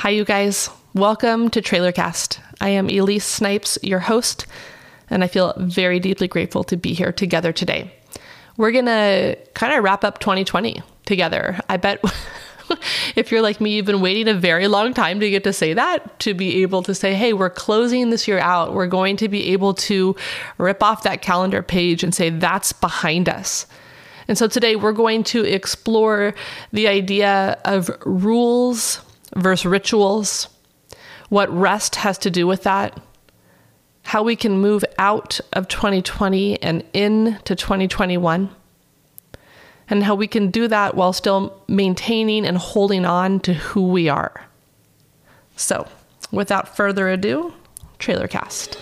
Hi, you guys. Welcome to Trailercast. I am Elyse Snipes, your host, and I feel very deeply grateful to be here together today. We're going to kind of wrap up 2020 together. I bet if you're like me, you've been waiting a very long time to get to say that, to be able to say, hey, we're closing this year out. We're going to be able to rip off that calendar page and say, that's behind us. And so today we're going to explore the idea of rules versus rituals, what rest has to do with that, how we can move out of 2020 and into 2021, and how we can do that while still maintaining and holding on to who we are. So, without further ado, Trailer Cast.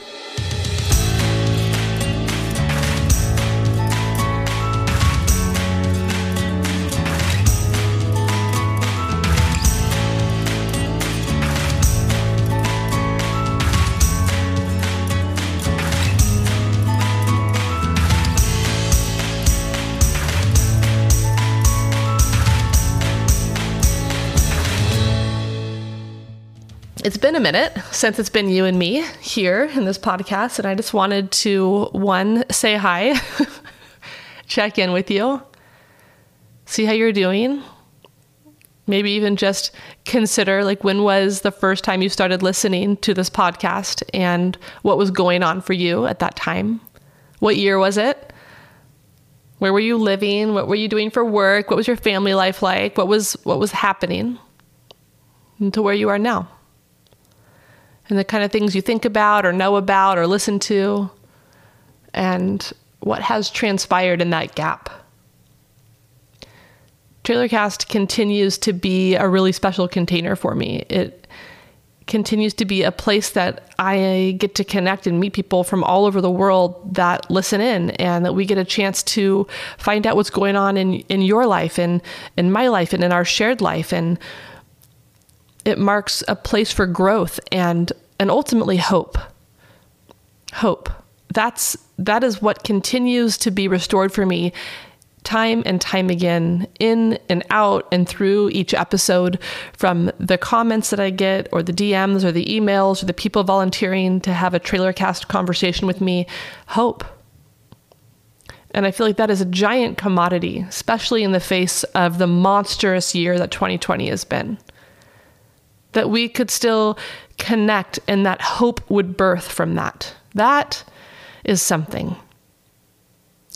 It's been a minute since it's been you and me here in this podcast, and I just wanted to one say hi, check in with you, see how you're doing. Maybe even just consider like when was the first time you started listening to this podcast and what was going on for you at that time? What year was it? Where were you living? What were you doing for work? What was your family life like? What was what was happening? to where you are now and the kind of things you think about or know about or listen to, and what has transpired in that gap. Trailercast continues to be a really special container for me. It continues to be a place that I get to connect and meet people from all over the world that listen in and that we get a chance to find out what's going on in, in your life and in my life and in our shared life and it marks a place for growth and and ultimately hope. Hope. That's that is what continues to be restored for me time and time again in and out and through each episode from the comments that I get or the DMs or the emails or the people volunteering to have a trailer cast conversation with me hope and I feel like that is a giant commodity especially in the face of the monstrous year that 2020 has been that we could still connect and that hope would birth from that. That is something.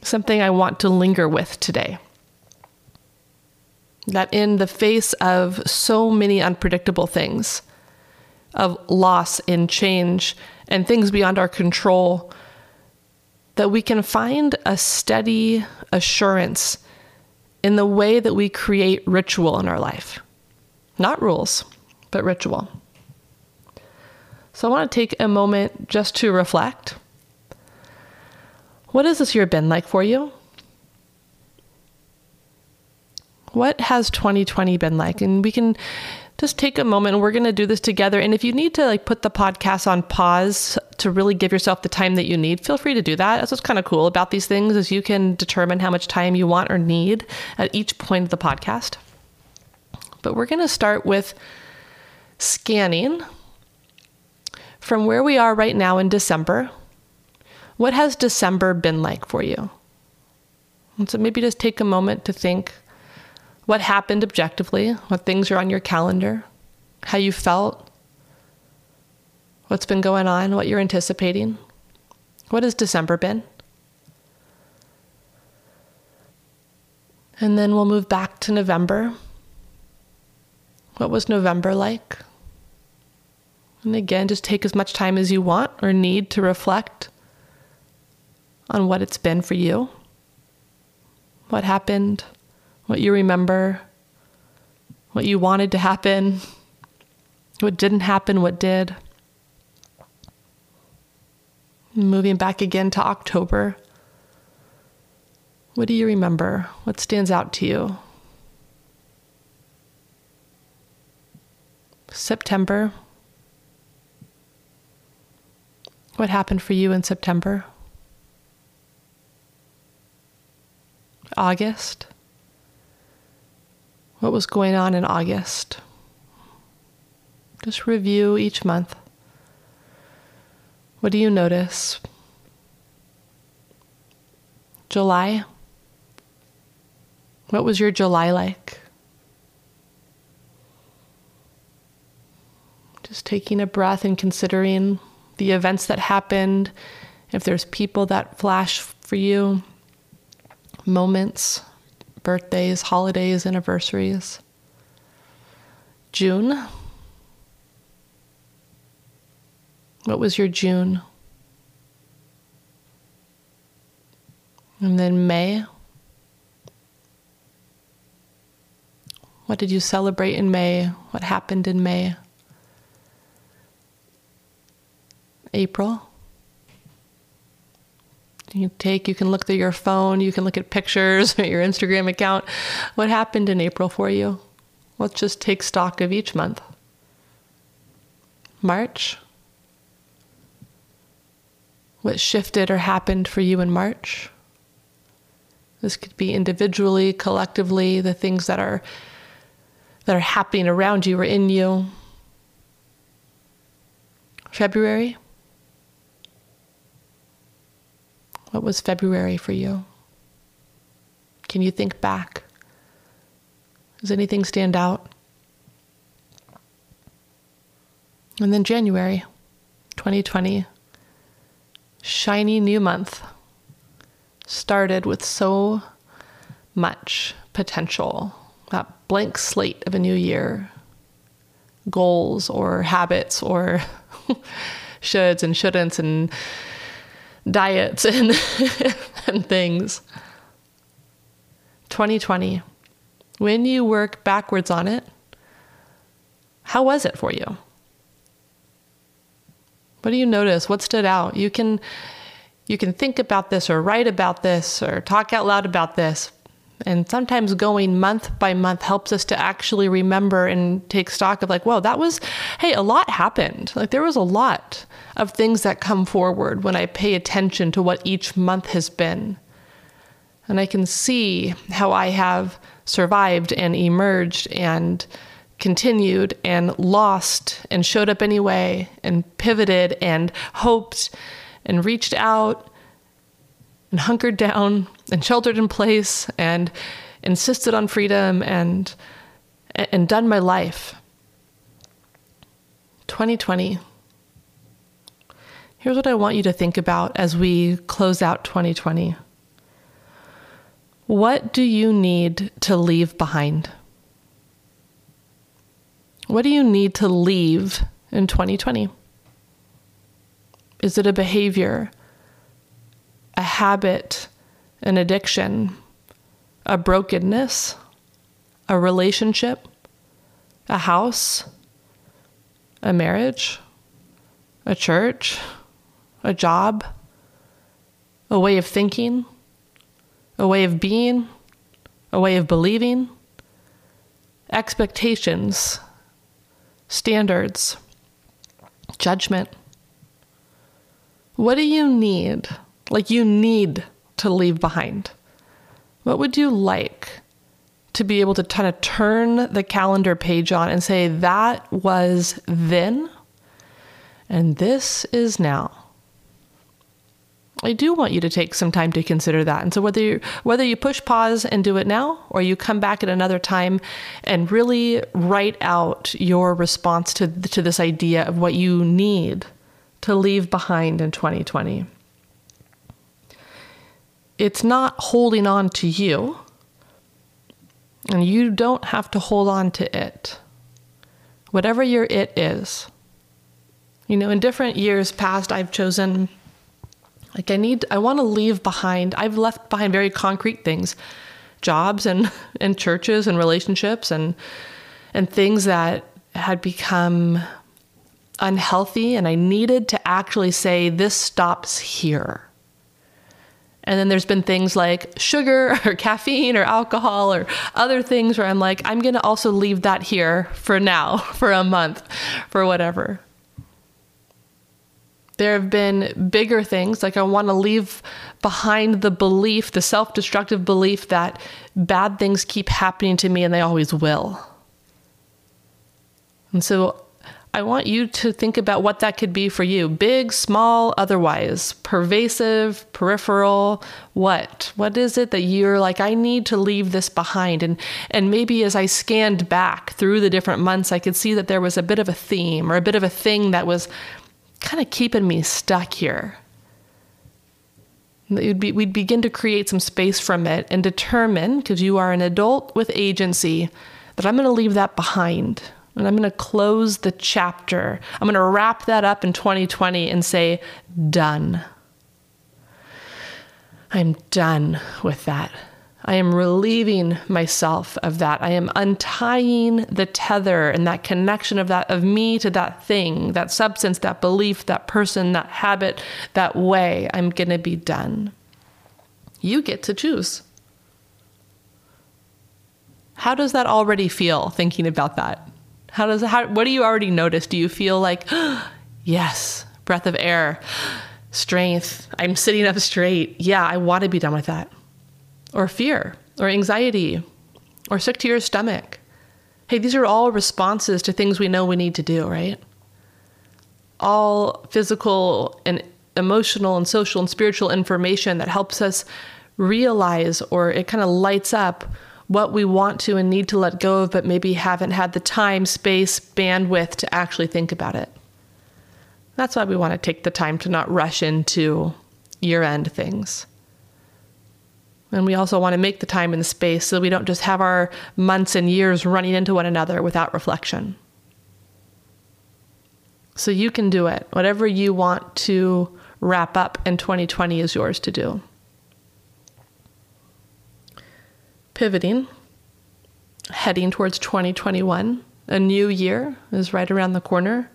Something I want to linger with today. That in the face of so many unpredictable things, of loss and change and things beyond our control, that we can find a steady assurance in the way that we create ritual in our life. Not rules, but ritual. So I want to take a moment just to reflect. What has this year been like for you? What has 2020 been like? And we can just take a moment we're going to do this together. And if you need to like put the podcast on pause to really give yourself the time that you need, feel free to do that. That's what's kind of cool about these things is you can determine how much time you want or need at each point of the podcast. But we're going to start with scanning from where we are right now in December. What has December been like for you? And so maybe just take a moment to think what happened objectively, what things are on your calendar, how you felt, what's been going on, what you're anticipating. What has December been? And then we'll move back to November. What was November like? And again, just take as much time as you want or need to reflect on what it's been for you, what happened, what you remember, what you wanted to happen, what didn't happen, what did. Moving back again to October. What do you remember? What stands out to you? September. What happened for you in September? August? What was going on in August? Just review each month. What do you notice? July. What was your July like? Just taking a breath and considering the events that happened, if there's people that flash for you, moments, birthdays, holidays, anniversaries. June. What was your June? And then May. What did you celebrate in May? What happened in May? April. You take, you can look through your phone, you can look at pictures your Instagram account. What happened in April for you? Let's just take stock of each month. March. What shifted or happened for you in March? This could be individually, collectively, the things that are that are happening around you or in you. February. What was February for you? Can you think back? Does anything stand out? And then January 2020, shiny new month, started with so much potential. That blank slate of a new year, goals or habits or shoulds and shouldn'ts and diets and, and things. 2020, when you work backwards on it, how was it for you? What do you notice? What stood out? You can you can think about this or write about this or talk out loud about this. And sometimes going month by month helps us to actually remember and take stock of like, whoa, that was, hey, a lot happened. Like there was a lot of things that come forward when I pay attention to what each month has been. And I can see how I have survived and emerged and continued and lost and showed up anyway and pivoted and hoped and reached out and hunkered down and sheltered in place and insisted on freedom and and done my life. 2020. Here's what I want you to think about as we close out 2020. What do you need to leave behind? What do you need to leave in 2020? Is it a behavior? a habit, an addiction, a brokenness, a relationship, a house, a marriage, a church, a job, a way of thinking, a way of being, a way of believing, expectations, standards, judgment. What do you need? like you need to leave behind? What would you like to be able to kind of turn the calendar page on and say, that was then, and this is now? I do want you to take some time to consider that. And so whether you whether you push pause and do it now or you come back at another time and really write out your response to to this idea of what you need to leave behind in 2020 it's not holding on to you, and you don't have to hold on to it. Whatever your it is. You know, in different years past, I've chosen, like, I need, I want to leave behind, I've left behind very concrete things jobs and, and churches and relationships and, and things that had become unhealthy. And I needed to actually say, this stops here. And then there's been things like sugar or caffeine or alcohol or other things where I'm like, I'm going to also leave that here for now, for a month, for whatever. There have been bigger things, like I want to leave behind the belief, the self destructive belief that bad things keep happening to me and they always will. And so I want you to think about what that could be for you big, small, otherwise, pervasive, peripheral. What? What is it that you're like, I need to leave this behind? And, and maybe as I scanned back through the different months, I could see that there was a bit of a theme or a bit of a thing that was kind of keeping me stuck here. Be, we'd begin to create some space from it and determine, because you are an adult with agency, that I'm going to leave that behind. And I'm going to close the chapter. I'm going to wrap that up in 2020 and say, done. I'm done with that. I am relieving myself of that. I am untying the tether and that connection of that of me to that thing, that substance, that belief, that person, that habit, that way. I'm going to be done. You get to choose. How does that already feel thinking about that? How does how what do you already notice? Do you feel like yes, breath of air, strength, I'm sitting up straight. Yeah, I want to be done with that. Or fear, or anxiety, or sick to your stomach. Hey, these are all responses to things we know we need to do, right? All physical and emotional and social and spiritual information that helps us realize or it kind of lights up what we want to and need to let go of, but maybe haven't had the time, space, bandwidth to actually think about it. That's why we want to take the time to not rush into year end things. And we also want to make the time and the space so we don't just have our months and years running into one another without reflection. So you can do it. Whatever you want to wrap up in 2020 is yours to do. Pivoting, heading towards 2021. A new year is right around the corner.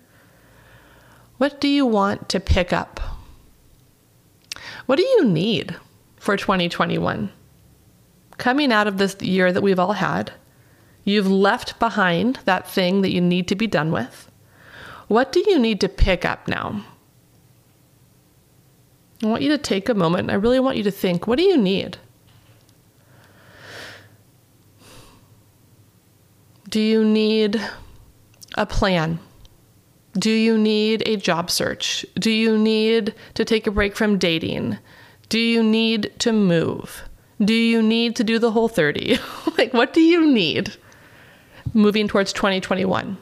What do you want to pick up? What do you need for 2021? Coming out of this year that we've all had, you've left behind that thing that you need to be done with. What do you need to pick up now? I want you to take a moment. I really want you to think what do you need? Do you need a plan? Do you need a job search? Do you need to take a break from dating? Do you need to move? Do you need to do the whole 30? like, what do you need moving towards 2021?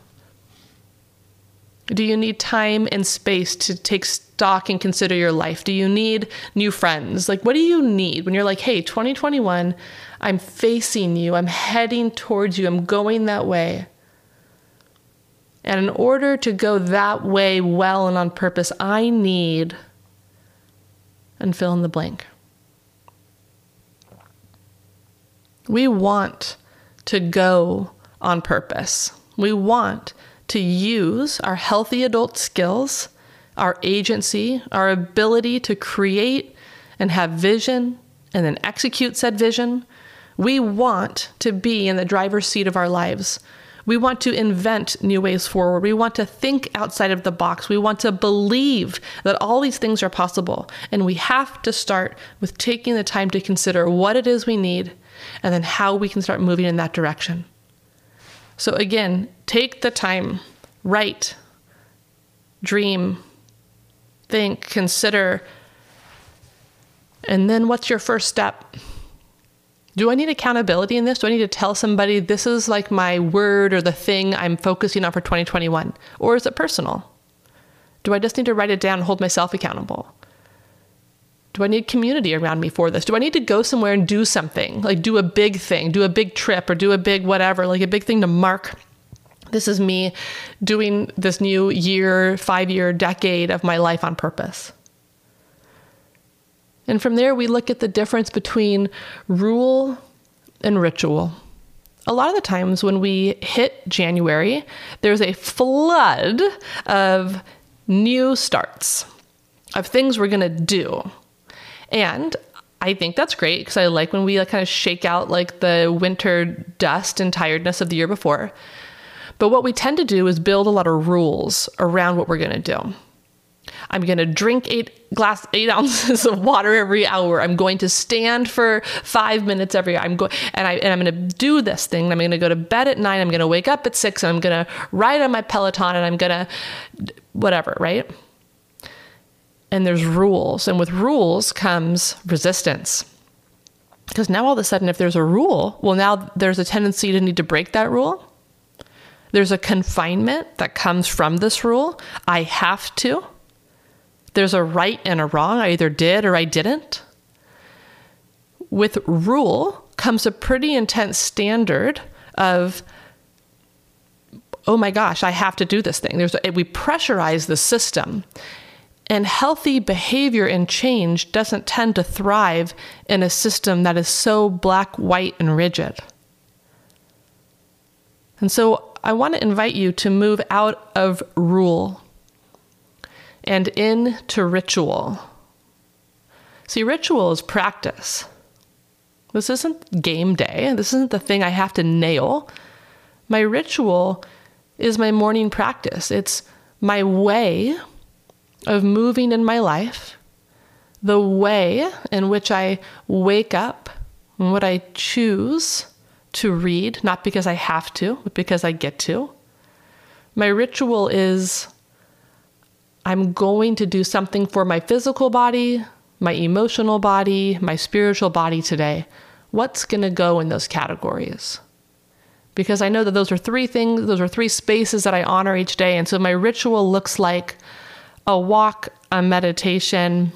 Do you need time and space to take stock and consider your life? Do you need new friends? Like, what do you need when you're like, hey, 2021, I'm facing you, I'm heading towards you, I'm going that way? And in order to go that way well and on purpose, I need, and fill in the blank. We want to go on purpose. We want to use our healthy adult skills, our agency, our ability to create and have vision and then execute said vision. We want to be in the driver's seat of our lives. We want to invent new ways forward. We want to think outside of the box. We want to believe that all these things are possible. And we have to start with taking the time to consider what it is we need and then how we can start moving in that direction. So, again, take the time, write, dream, think, consider. And then what's your first step? Do I need accountability in this? Do I need to tell somebody this is like my word or the thing I'm focusing on for 2021? Or is it personal? Do I just need to write it down and hold myself accountable? Do I need community around me for this? Do I need to go somewhere and do something? Like do a big thing, do a big trip or do a big whatever, like a big thing to mark this is me doing this new year, five year, decade of my life on purpose. And from there, we look at the difference between rule and ritual. A lot of the times when we hit January, there's a flood of new starts, of things we're going to do. And I think that's great because I like when we like kind of shake out like the winter dust and tiredness of the year before. But what we tend to do is build a lot of rules around what we're going to do. I'm going to drink eight glass, eight ounces of water every hour. I'm going to stand for five minutes every. I'm going, and I, and I'm going to do this thing. I'm going to go to bed at nine. I'm going to wake up at six and I'm going to ride on my Peloton and I'm going to whatever, right? And there's rules. And with rules comes resistance. Because now all of a sudden, if there's a rule, well, now there's a tendency to need to break that rule. There's a confinement that comes from this rule. I have to. There's a right and a wrong. I either did or I didn't. With rule comes a pretty intense standard of, oh my gosh, I have to do this thing. There's a, we pressurize the system. And healthy behavior and change doesn't tend to thrive in a system that is so black, white, and rigid. And so I want to invite you to move out of rule and into ritual. See, ritual is practice. This isn't game day. This isn't the thing I have to nail. My ritual is my morning practice. It's my way of moving in my life, the way in which I wake up, and what I choose to read, not because I have to, but because I get to. My ritual is I'm going to do something for my physical body, my emotional body, my spiritual body today. What's going to go in those categories? Because I know that those are three things, those are three spaces that I honor each day. And so my ritual looks like a walk, a meditation,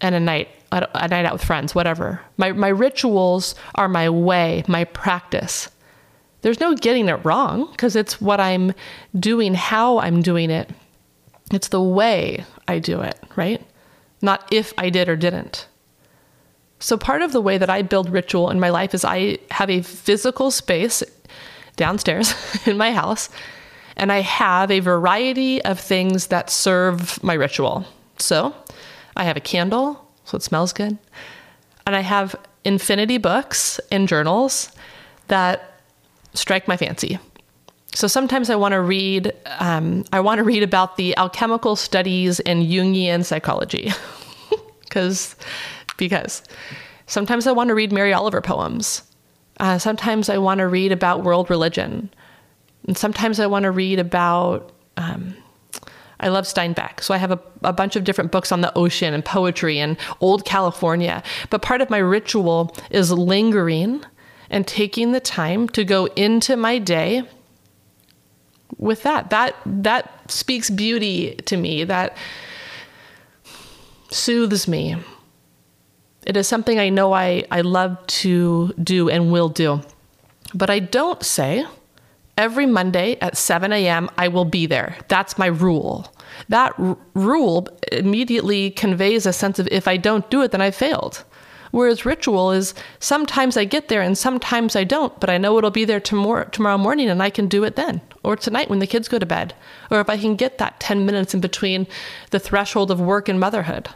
and a night a night out with friends, whatever. My my rituals are my way, my practice. There's no getting it wrong because it's what I'm doing, how I'm doing it. It's the way I do it, right? Not if I did or didn't. So part of the way that I build ritual in my life is I have a physical space downstairs in my house and I have a variety of things that serve my ritual. So I have a candle, so it smells good. And I have infinity books and journals that strike my fancy. So sometimes I want to read. Um, I want to read about the alchemical studies in Jungian psychology, because because sometimes I want to read Mary Oliver poems. Uh, sometimes I want to read about world religion. And sometimes I want to read about, um, I love Steinbeck. So I have a, a bunch of different books on the ocean and poetry and old California. But part of my ritual is lingering and taking the time to go into my day with that. That that speaks beauty to me. That soothes me. It is something I know I, I love to do and will do. But I don't say, every Monday at 7 a.m., I will be there. That's my rule. That r- rule immediately conveys a sense of if I don't do it, then I failed. Whereas ritual is sometimes I get there and sometimes I don't, but I know it'll be there tomorrow, tomorrow morning and I can do it then, or tonight when the kids go to bed, or if I can get that 10 minutes in between the threshold of work and motherhood.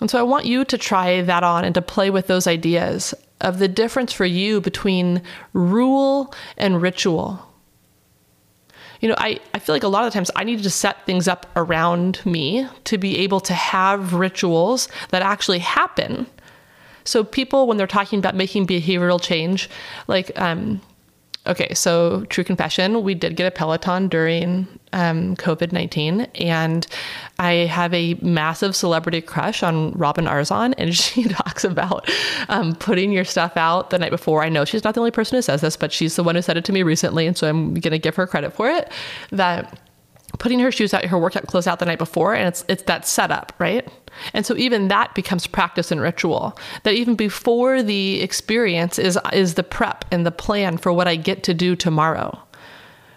And so I want you to try that on and to play with those ideas of the difference for you between rule and ritual. You know, I, I feel like a lot of times I needed to set things up around me to be able to have rituals that actually happen. So people, when they're talking about making behavioral change, like um, Okay, so true confession, we did get a Peloton during um, COVID 19, and I have a massive celebrity crush on Robin Arzon, and she talks about um, putting your stuff out the night before. I know she's not the only person who says this, but she's the one who said it to me recently, and so I'm going to give her credit for it. That putting her shoes out, her workout clothes out the night before, and it's it's that setup, right? And so even that becomes practice and ritual. That even before the experience is is the prep and the plan for what I get to do tomorrow.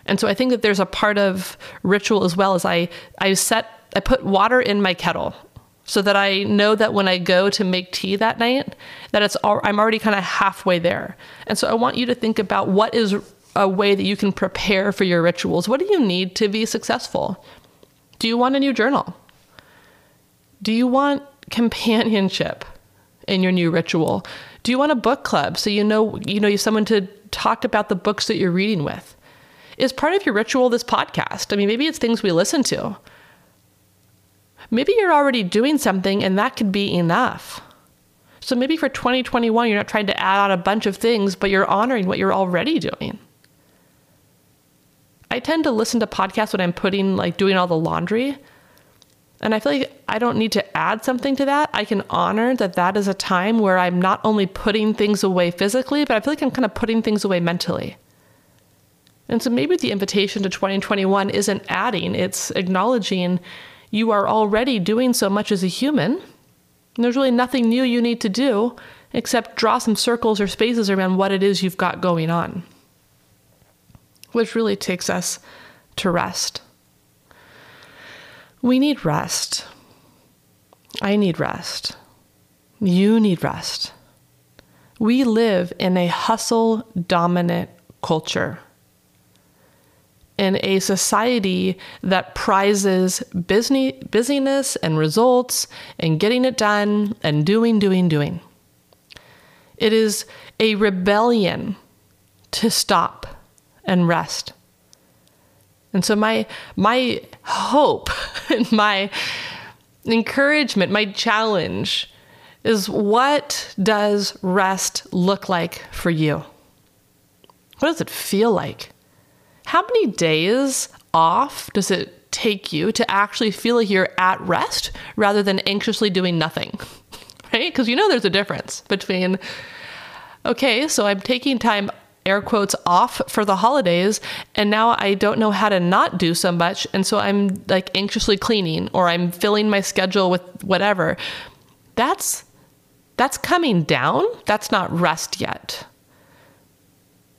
And so I think that there's a part of ritual as well as I I set I put water in my kettle so that I know that when I go to make tea that night, that it's all, I'm already kind of halfway there. And so I want you to think about what is a way that you can prepare for your rituals. What do you need to be successful? Do you want a new journal? Do you want companionship in your new ritual? Do you want a book club so you know you know you someone to talk about the books that you're reading with? is part of your ritual this podcast? I mean, maybe it's things we listen to. Maybe you're already doing something and that could be enough. So maybe for 2021, you're not trying to add on a bunch of things, but you're honoring what you're already doing. I tend to listen to podcasts when I'm putting, like, doing all the laundry. And I feel like I don't need to add something to that. I can honor that that is a time where I'm not only putting things away physically, but I feel like I'm kind of putting things away mentally. And so maybe the invitation to 2021 isn't adding, it's acknowledging you are already doing so much as a human. There's really nothing new you need to do except draw some circles or spaces around what it is you've got going on. Which really takes us to rest. We need rest. I need rest. You need rest. We live in a hustle dominant culture in a society that prizes busy, busyness and results and getting it done and doing, doing, doing. It is a rebellion to stop and rest. And so my my hope and my encouragement, my challenge is what does rest look like for you? What does it feel like? How many days off does it take you to actually feel like you're at rest rather than anxiously doing nothing? Right? Because you know there's a difference between, okay, so I'm taking time air quotes off for the holidays and now I don't know how to not do so much and so I'm like anxiously cleaning or I'm filling my schedule with whatever. That's that's coming down. That's not rest yet.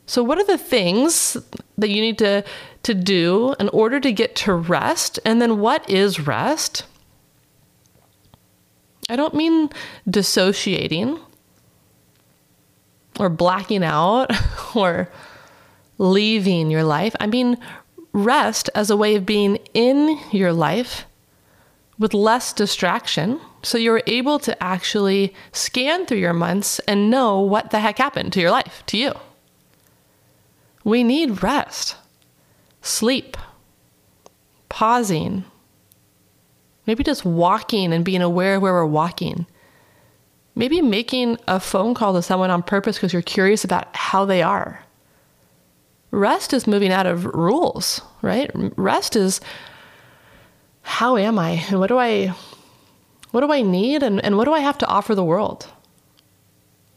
So, what are the things that you need to, to do in order to get to rest? And then, what is rest? I don't mean dissociating or blacking out or leaving your life. I mean rest as a way of being in your life with less distraction. So you're able to actually scan through your months and know what the heck happened to your life, to you. We need rest, sleep, pausing, maybe just walking and being aware of where we're walking. Maybe making a phone call to someone on purpose because you're curious about how they are. Rest is moving out of rules, right? Rest is how am I and what do I what do I need and, and what do I have to offer the world?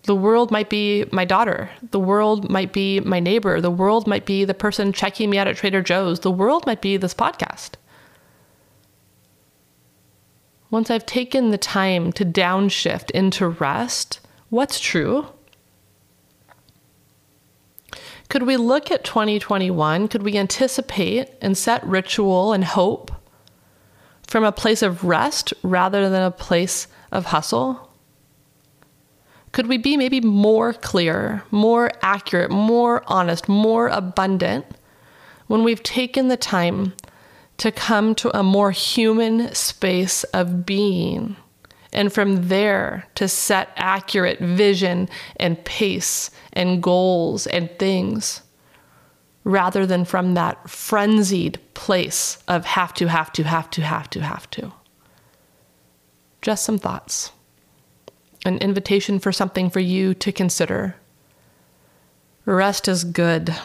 The world might be my daughter. The world might be my neighbor. The world might be the person checking me out at Trader Joe's. The world might be this podcast. Once I've taken the time to downshift into rest, what's true? Could we look at 2021? Could we anticipate and set ritual and hope from a place of rest rather than a place of hustle? Could we be maybe more clear, more accurate, more honest, more abundant when we've taken the time to come to a more human space of being? And from there to set accurate vision and pace and goals and things rather than from that frenzied place of have to, have to, have to, have to, have to. Just some thoughts an invitation for something for you to consider. Rest is good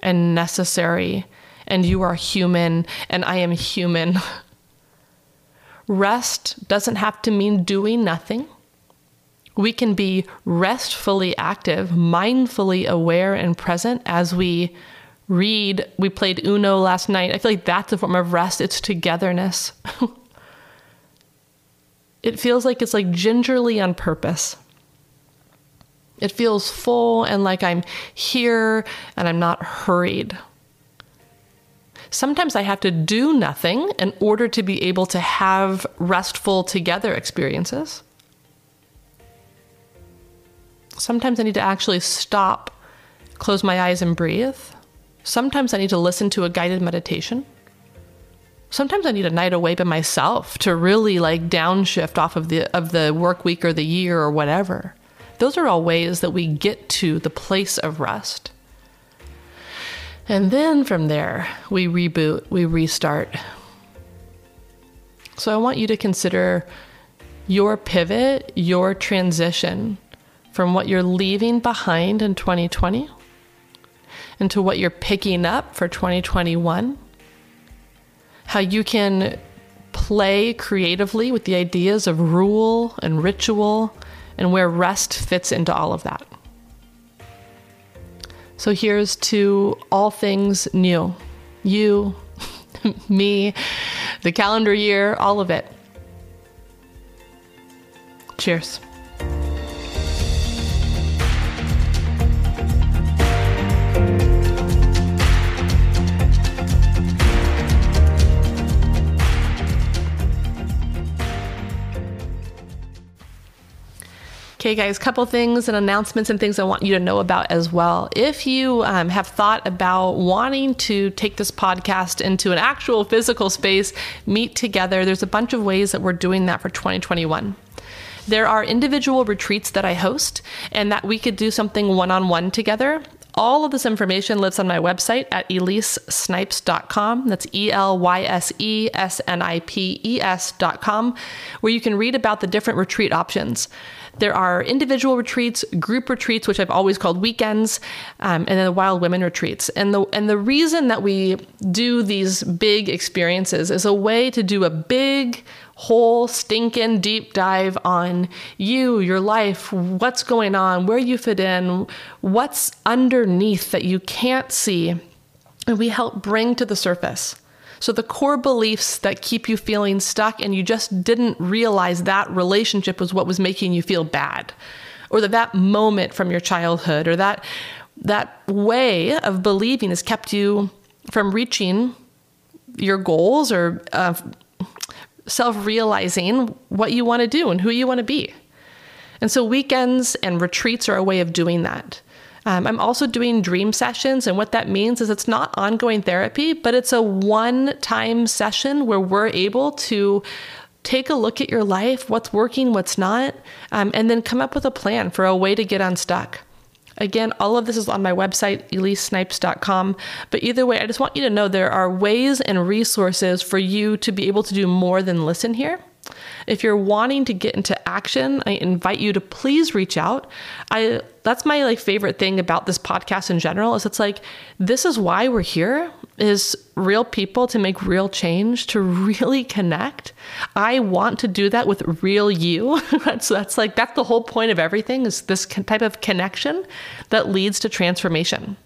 and necessary, and you are human, and I am human. Rest doesn't have to mean doing nothing. We can be restfully active, mindfully aware and present as we read. We played Uno last night. I feel like that's a form of rest, it's togetherness. it feels like it's like gingerly on purpose. It feels full and like I'm here and I'm not hurried. Sometimes I have to do nothing in order to be able to have restful together experiences. Sometimes I need to actually stop, close my eyes, and breathe. Sometimes I need to listen to a guided meditation sometimes I need a night away by myself to really like downshift off of the of the work week or the year or whatever. Those are all ways that we get to the place of rest. And then from there, we reboot, we restart. So I want you to consider your pivot, your transition from what you're leaving behind in 2020 into what you're picking up for 2021. How you can play creatively with the ideas of rule and ritual and where rest fits into all of that. So here's to all things new you, me, the calendar year, all of it. Cheers. Okay, guys, couple things and announcements and things I want you to know about as well. If you um, have thought about wanting to take this podcast into an actual physical space, meet together, there's a bunch of ways that we're doing that for 2021. There are individual retreats that I host, and that we could do something one on one together. All of this information lives on my website at elysesnipes.com. That's E L Y S E S N I P E S.com, where you can read about the different retreat options. There are individual retreats, group retreats, which I've always called weekends, um, and then the wild women retreats. And the and the reason that we do these big experiences is a way to do a big whole stinking deep dive on you, your life, what's going on, where you fit in, what's underneath that you can't see. And we help bring to the surface. So, the core beliefs that keep you feeling stuck and you just didn't realize that relationship was what was making you feel bad, or that that moment from your childhood, or that, that way of believing has kept you from reaching your goals or uh, self realizing what you want to do and who you want to be. And so, weekends and retreats are a way of doing that. Um, I'm also doing dream sessions, and what that means is it's not ongoing therapy, but it's a one time session where we're able to take a look at your life, what's working, what's not, um, and then come up with a plan for a way to get unstuck. Again, all of this is on my website, elysesnipes.com. But either way, I just want you to know there are ways and resources for you to be able to do more than listen here. If you're wanting to get into action, I invite you to please reach out. I that's my like favorite thing about this podcast in general is it's like this is why we're here is real people to make real change, to really connect. I want to do that with real you. that's that's like that's the whole point of everything is this type of connection that leads to transformation.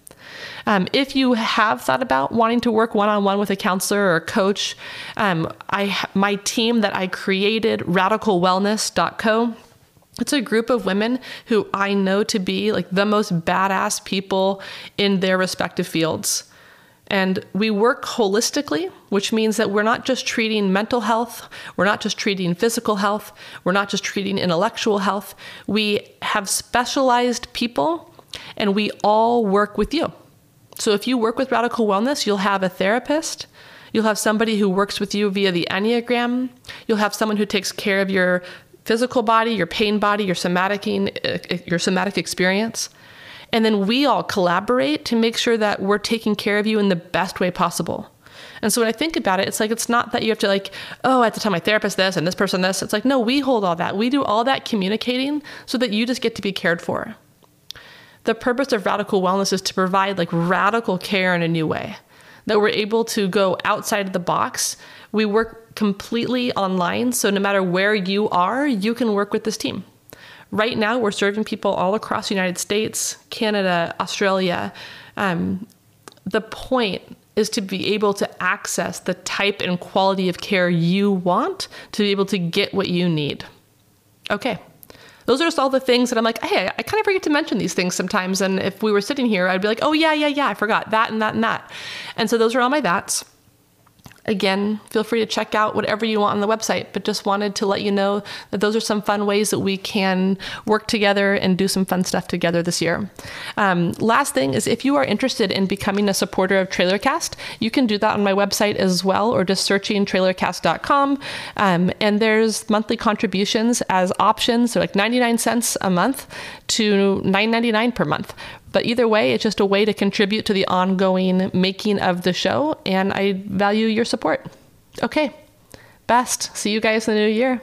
Um, if you have thought about wanting to work one on one with a counselor or a coach, um, I my team that I created, radicalwellness.co. It's a group of women who I know to be like the most badass people in their respective fields. And we work holistically, which means that we're not just treating mental health, we're not just treating physical health, we're not just treating intellectual health. We have specialized people and we all work with you. So if you work with radical wellness, you'll have a therapist, you'll have somebody who works with you via the Enneagram, you'll have someone who takes care of your physical body, your pain body, your somatic your somatic experience. And then we all collaborate to make sure that we're taking care of you in the best way possible. And so when I think about it, it's like it's not that you have to like, oh, I have to tell my therapist this and this person this. It's like, no, we hold all that. We do all that communicating so that you just get to be cared for the purpose of radical wellness is to provide like radical care in a new way. That we're able to go outside of the box. We work completely online so no matter where you are you can work with this team. Right now we're serving people all across the united states canada australia. Um, the point is to be able to access the type and quality of care you want to be able to get what you need. Okay those are just all the things that I'm like, hey, I kind of forget to mention these things sometimes. And if we were sitting here, I'd be like, oh, yeah, yeah, yeah, I forgot that and that and that. And so those are all my that's. Again, feel free to check out whatever you want on the website, but just wanted to let you know that those are some fun ways that we can work together and do some fun stuff together this year. Um, last thing is if you are interested in becoming a supporter of TrailerCast, you can do that on my website as well, or just searching trailercast.com. Um, and there's monthly contributions as options, so like 99 cents a month to 9.99 per month But either way, it's just a way to contribute to the ongoing making of the show, and I value your support. Okay, best. See you guys in the new year.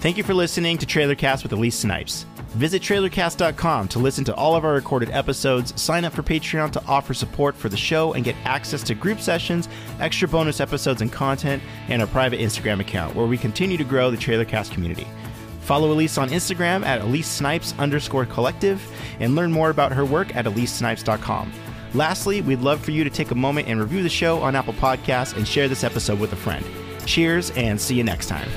Thank you for listening to Trailercast with Elyse Snipes. Visit trailercast.com to listen to all of our recorded episodes, sign up for Patreon to offer support for the show, and get access to group sessions, extra bonus episodes and content, and our private Instagram account where we continue to grow the Trailercast community. Follow Elyse on Instagram at Elyse Snipes underscore collective and learn more about her work at ElyseSnipes.com. Lastly, we'd love for you to take a moment and review the show on Apple Podcasts and share this episode with a friend. Cheers and see you next time.